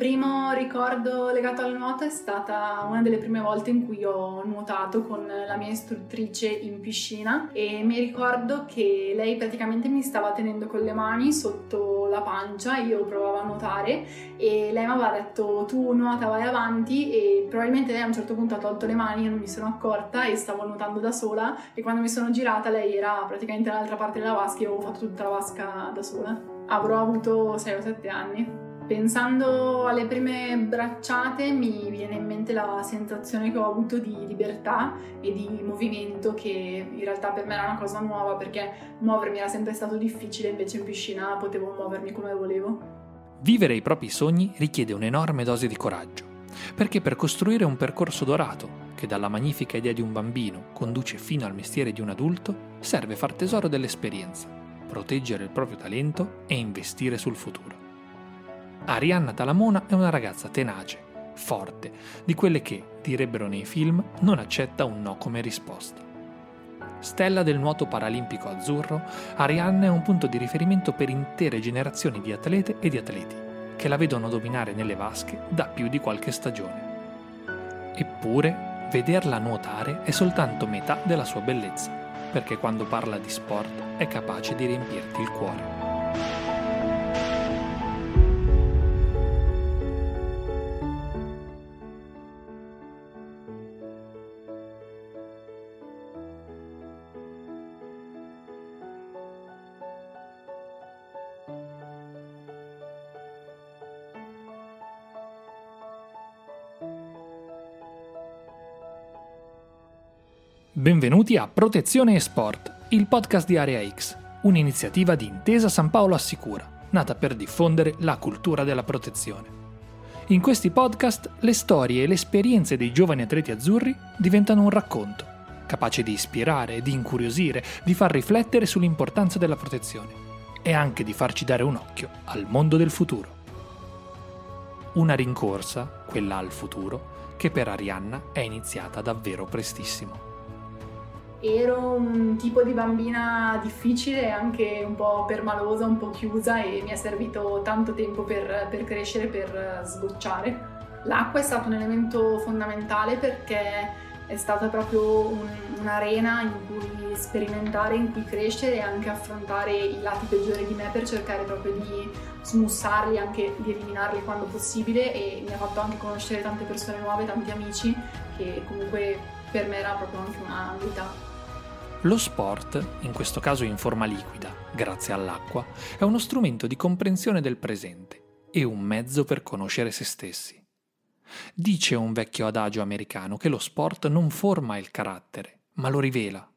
Primo ricordo legato al nuoto è stata una delle prime volte in cui ho nuotato con la mia istruttrice in piscina e mi ricordo che lei praticamente mi stava tenendo con le mani sotto la pancia, io provavo a nuotare e lei mi aveva detto tu nuota vai avanti e probabilmente lei a un certo punto ha tolto le mani, io non mi sono accorta e stavo nuotando da sola e quando mi sono girata lei era praticamente dall'altra parte della vasca e avevo fatto tutta la vasca da sola. Avrò avuto 6 o 7 anni. Pensando alle prime bracciate mi viene in mente la sensazione che ho avuto di libertà e di movimento che in realtà per me era una cosa nuova perché muovermi era sempre stato difficile, invece in piscina potevo muovermi come volevo. Vivere i propri sogni richiede un'enorme dose di coraggio, perché per costruire un percorso dorato, che dalla magnifica idea di un bambino conduce fino al mestiere di un adulto, serve far tesoro dell'esperienza, proteggere il proprio talento e investire sul futuro. Arianna Talamona è una ragazza tenace, forte, di quelle che, direbbero nei film, non accetta un no come risposta. Stella del nuoto paralimpico azzurro, Arianna è un punto di riferimento per intere generazioni di atlete e di atleti, che la vedono dominare nelle vasche da più di qualche stagione. Eppure, vederla nuotare è soltanto metà della sua bellezza, perché quando parla di sport è capace di riempirti il cuore. Benvenuti a Protezione e Sport, il podcast di Area X, un'iniziativa di Intesa San Paolo Assicura, nata per diffondere la cultura della protezione. In questi podcast le storie e le esperienze dei giovani atleti azzurri diventano un racconto, capace di ispirare, di incuriosire, di far riflettere sull'importanza della protezione e anche di farci dare un occhio al mondo del futuro. Una rincorsa, quella al futuro, che per Arianna è iniziata davvero prestissimo ero un tipo di bambina difficile, anche un po' permalosa, un po' chiusa e mi è servito tanto tempo per, per crescere, per sbocciare. L'acqua è stato un elemento fondamentale perché è stata proprio un, un'arena in cui sperimentare, in cui crescere e anche affrontare i lati peggiori di me per cercare proprio di smussarli, anche di eliminarli quando possibile e mi ha fatto anche conoscere tante persone nuove, tanti amici che comunque per me era proprio anche una novità. Lo sport, in questo caso in forma liquida, grazie all'acqua, è uno strumento di comprensione del presente e un mezzo per conoscere se stessi. Dice un vecchio adagio americano che lo sport non forma il carattere, ma lo rivela,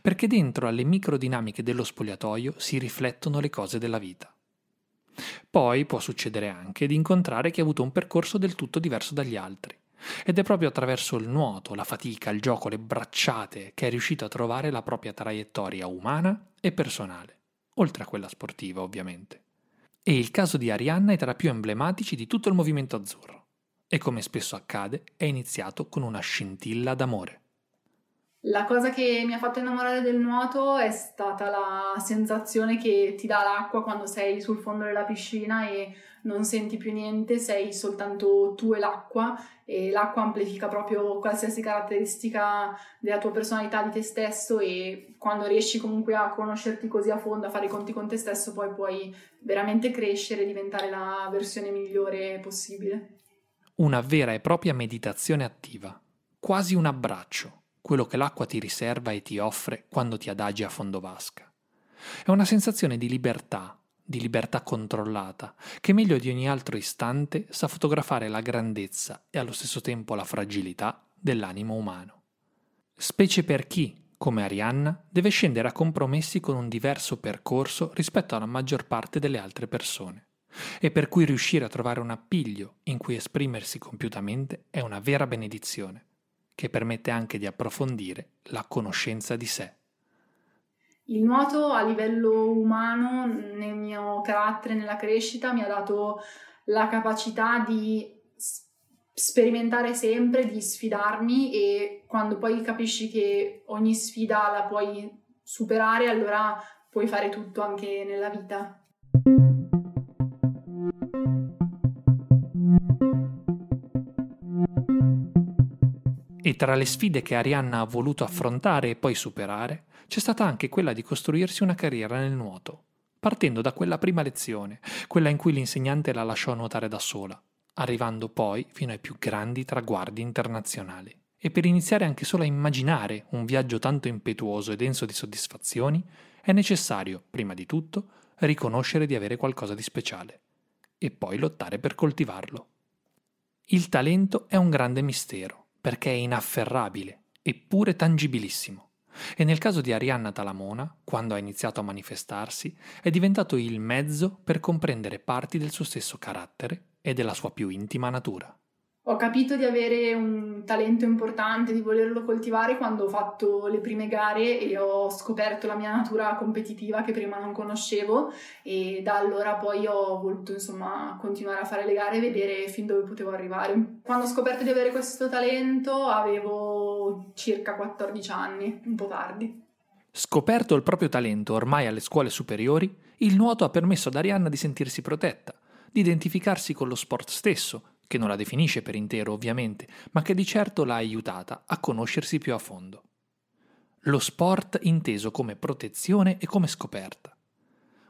perché dentro alle microdinamiche dello spogliatoio si riflettono le cose della vita. Poi può succedere anche di incontrare chi ha avuto un percorso del tutto diverso dagli altri ed è proprio attraverso il nuoto, la fatica, il gioco, le bracciate che è riuscito a trovare la propria traiettoria umana e personale, oltre a quella sportiva ovviamente. E il caso di Arianna è tra i più emblematici di tutto il movimento azzurro. E come spesso accade, è iniziato con una scintilla d'amore. La cosa che mi ha fatto innamorare del nuoto è stata la sensazione che ti dà l'acqua quando sei sul fondo della piscina e non senti più niente, sei soltanto tu e l'acqua e l'acqua amplifica proprio qualsiasi caratteristica della tua personalità, di te stesso e quando riesci comunque a conoscerti così a fondo, a fare i conti con te stesso, poi puoi veramente crescere e diventare la versione migliore possibile. Una vera e propria meditazione attiva, quasi un abbraccio quello che l'acqua ti riserva e ti offre quando ti adagi a fondo vasca. È una sensazione di libertà, di libertà controllata, che meglio di ogni altro istante sa fotografare la grandezza e allo stesso tempo la fragilità dell'animo umano. Specie per chi, come Arianna, deve scendere a compromessi con un diverso percorso rispetto alla maggior parte delle altre persone, e per cui riuscire a trovare un appiglio in cui esprimersi compiutamente è una vera benedizione che permette anche di approfondire la conoscenza di sé. Il nuoto a livello umano, nel mio carattere, nella crescita, mi ha dato la capacità di sperimentare sempre, di sfidarmi e quando poi capisci che ogni sfida la puoi superare, allora puoi fare tutto anche nella vita. E tra le sfide che Arianna ha voluto affrontare e poi superare, c'è stata anche quella di costruirsi una carriera nel nuoto, partendo da quella prima lezione, quella in cui l'insegnante la lasciò nuotare da sola, arrivando poi fino ai più grandi traguardi internazionali. E per iniziare anche solo a immaginare un viaggio tanto impetuoso e denso di soddisfazioni, è necessario, prima di tutto, riconoscere di avere qualcosa di speciale e poi lottare per coltivarlo. Il talento è un grande mistero, perché è inafferrabile, eppure tangibilissimo. E nel caso di Arianna Talamona, quando ha iniziato a manifestarsi, è diventato il mezzo per comprendere parti del suo stesso carattere e della sua più intima natura. Ho capito di avere un talento importante, di volerlo coltivare quando ho fatto le prime gare e ho scoperto la mia natura competitiva che prima non conoscevo e da allora poi ho voluto insomma continuare a fare le gare e vedere fin dove potevo arrivare. Quando ho scoperto di avere questo talento avevo circa 14 anni, un po' tardi. Scoperto il proprio talento ormai alle scuole superiori, il nuoto ha permesso ad Arianna di sentirsi protetta, di identificarsi con lo sport stesso che non la definisce per intero ovviamente, ma che di certo l'ha aiutata a conoscersi più a fondo. Lo sport inteso come protezione e come scoperta.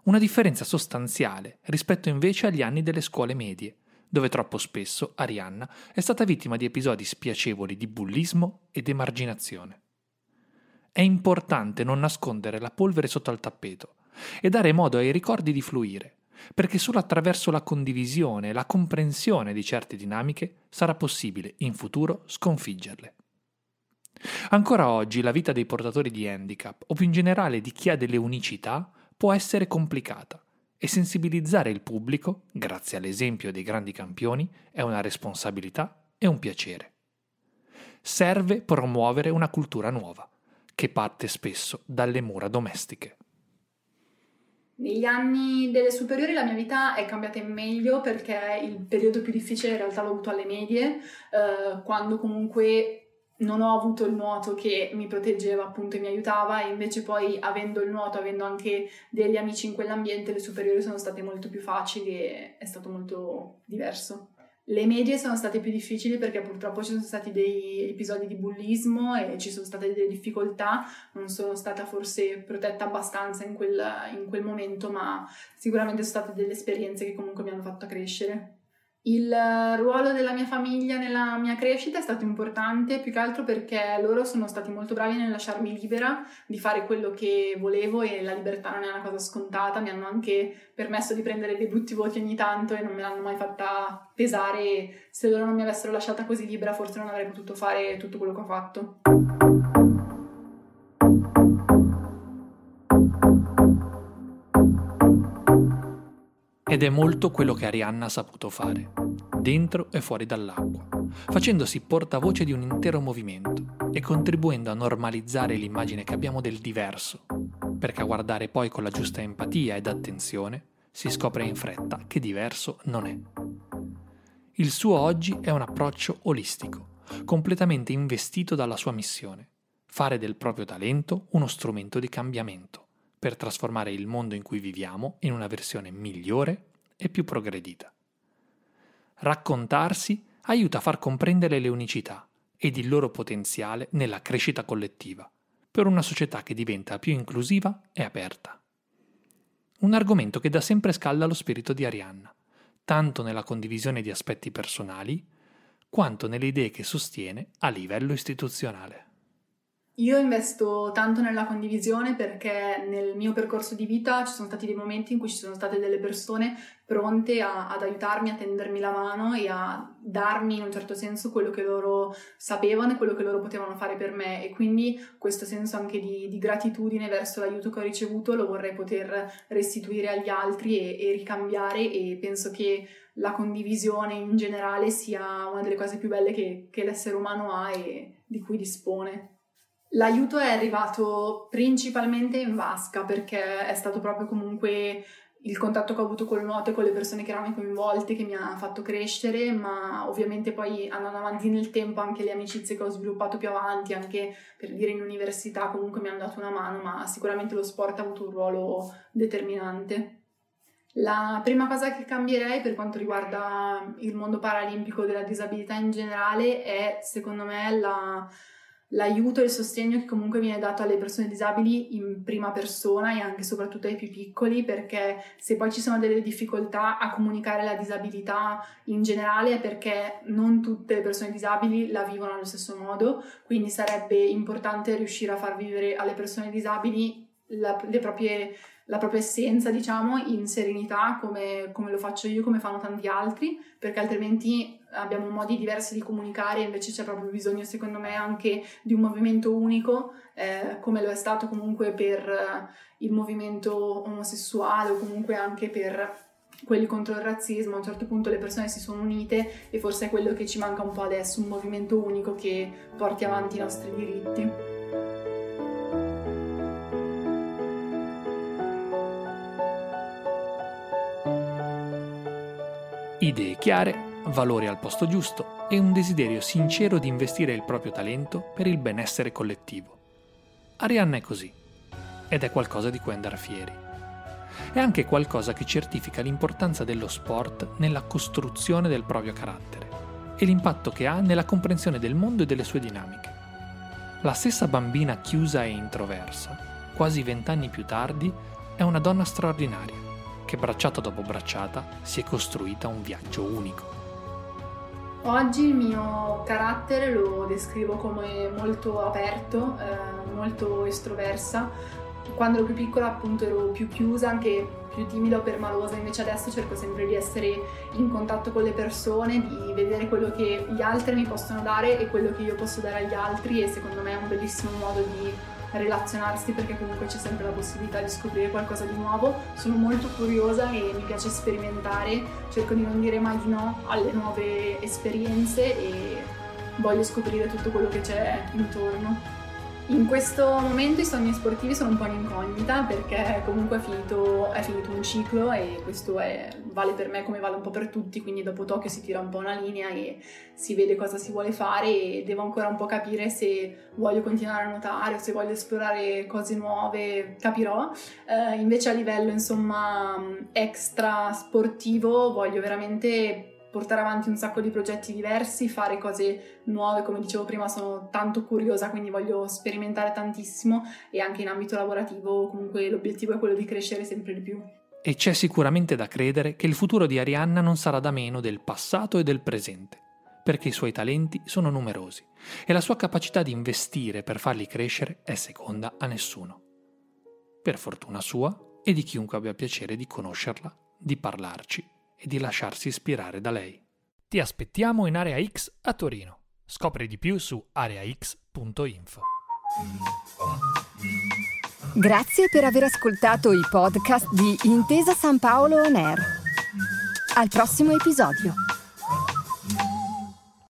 Una differenza sostanziale rispetto invece agli anni delle scuole medie, dove troppo spesso Arianna è stata vittima di episodi spiacevoli di bullismo ed emarginazione. È importante non nascondere la polvere sotto al tappeto e dare modo ai ricordi di fluire, perché solo attraverso la condivisione e la comprensione di certe dinamiche sarà possibile in futuro sconfiggerle. Ancora oggi la vita dei portatori di handicap, o più in generale di chi ha delle unicità, può essere complicata e sensibilizzare il pubblico, grazie all'esempio dei grandi campioni, è una responsabilità e un piacere. Serve promuovere una cultura nuova, che parte spesso dalle mura domestiche. Negli anni delle superiori la mia vita è cambiata in meglio perché il periodo più difficile in realtà l'ho avuto alle medie, eh, quando comunque non ho avuto il nuoto che mi proteggeva appunto e mi aiutava e invece poi avendo il nuoto, avendo anche degli amici in quell'ambiente, le superiori sono state molto più facili e è stato molto diverso. Le medie sono state più difficili perché purtroppo ci sono stati dei episodi di bullismo e ci sono state delle difficoltà, non sono stata forse protetta abbastanza in quel, in quel momento, ma sicuramente sono state delle esperienze che comunque mi hanno fatto crescere. Il ruolo della mia famiglia nella mia crescita è stato importante più che altro perché loro sono stati molto bravi nel lasciarmi libera di fare quello che volevo e la libertà non è una cosa scontata, mi hanno anche permesso di prendere dei brutti voti ogni tanto e non me l'hanno mai fatta pesare. Se loro non mi avessero lasciata così libera forse non avrei potuto fare tutto quello che ho fatto. Ed è molto quello che Arianna ha saputo fare, dentro e fuori dall'acqua, facendosi portavoce di un intero movimento e contribuendo a normalizzare l'immagine che abbiamo del diverso, perché a guardare poi con la giusta empatia ed attenzione si scopre in fretta che diverso non è. Il suo oggi è un approccio olistico, completamente investito dalla sua missione, fare del proprio talento uno strumento di cambiamento per trasformare il mondo in cui viviamo in una versione migliore e più progredita. Raccontarsi aiuta a far comprendere le unicità ed il loro potenziale nella crescita collettiva, per una società che diventa più inclusiva e aperta. Un argomento che da sempre scalda lo spirito di Arianna, tanto nella condivisione di aspetti personali, quanto nelle idee che sostiene a livello istituzionale. Io investo tanto nella condivisione perché nel mio percorso di vita ci sono stati dei momenti in cui ci sono state delle persone pronte a, ad aiutarmi, a tendermi la mano e a darmi in un certo senso quello che loro sapevano e quello che loro potevano fare per me e quindi questo senso anche di, di gratitudine verso l'aiuto che ho ricevuto lo vorrei poter restituire agli altri e, e ricambiare e penso che la condivisione in generale sia una delle cose più belle che, che l'essere umano ha e di cui dispone. L'aiuto è arrivato principalmente in vasca perché è stato proprio comunque il contatto che ho avuto col nuoto e con le persone che erano coinvolte che mi ha fatto crescere, ma ovviamente poi andando avanti nel tempo anche le amicizie che ho sviluppato più avanti, anche per dire in università comunque mi hanno dato una mano, ma sicuramente lo sport ha avuto un ruolo determinante. La prima cosa che cambierei per quanto riguarda il mondo paralimpico della disabilità in generale è secondo me la l'aiuto e il sostegno che comunque viene dato alle persone disabili in prima persona e anche soprattutto ai più piccoli perché se poi ci sono delle difficoltà a comunicare la disabilità in generale è perché non tutte le persone disabili la vivono allo stesso modo quindi sarebbe importante riuscire a far vivere alle persone disabili la, proprie, la propria essenza, diciamo, in serenità, come, come, lo faccio io, come fanno tanti altri, perché altrimenti abbiamo modi diversi di comunicare, invece c'è proprio bisogno, secondo me, anche di un movimento unico, eh, come lo è stato comunque per eh, il movimento omosessuale o comunque anche per quelli contro il razzismo, a un certo punto le persone si sono unite e forse è quello che ci manca un po' adesso, un movimento unico che porti avanti i nostri diritti. Idee chiare valori al posto giusto e un desiderio sincero di investire il proprio talento per il benessere collettivo. Arianna è così, ed è qualcosa di cui andare fieri. È anche qualcosa che certifica l'importanza dello sport nella costruzione del proprio carattere e l'impatto che ha nella comprensione del mondo e delle sue dinamiche. La stessa bambina chiusa e introversa, quasi vent'anni più tardi, è una donna straordinaria che bracciata dopo bracciata si è costruita un viaggio unico. Oggi il mio carattere lo descrivo come molto aperto, eh, molto estroversa. Quando ero più piccola appunto ero più chiusa, anche più timida o permalosa, invece adesso cerco sempre di essere in contatto con le persone, di vedere quello che gli altri mi possono dare e quello che io posso dare agli altri e secondo me è un bellissimo modo di relazionarsi perché comunque c'è sempre la possibilità di scoprire qualcosa di nuovo. Sono molto curiosa e mi piace sperimentare, cerco di non dire mai di no alle nuove esperienze e voglio scoprire tutto quello che c'è intorno. In questo momento i sogni sportivi sono un po' un'incognita perché comunque è finito, è finito un ciclo e questo è, vale per me come vale un po' per tutti, quindi dopo Tokyo si tira un po' una linea e si vede cosa si vuole fare e devo ancora un po' capire se voglio continuare a nuotare o se voglio esplorare cose nuove, capirò. Eh, invece a livello insomma extra sportivo voglio veramente portare avanti un sacco di progetti diversi, fare cose nuove, come dicevo prima sono tanto curiosa, quindi voglio sperimentare tantissimo e anche in ambito lavorativo comunque l'obiettivo è quello di crescere sempre di più. E c'è sicuramente da credere che il futuro di Arianna non sarà da meno del passato e del presente, perché i suoi talenti sono numerosi e la sua capacità di investire per farli crescere è seconda a nessuno. Per fortuna sua e di chiunque abbia piacere di conoscerla, di parlarci e di lasciarsi ispirare da lei. Ti aspettiamo in Area X a Torino. Scopri di più su areax.info. Grazie per aver ascoltato i podcast di Intesa San Paolo On Air. Al prossimo episodio.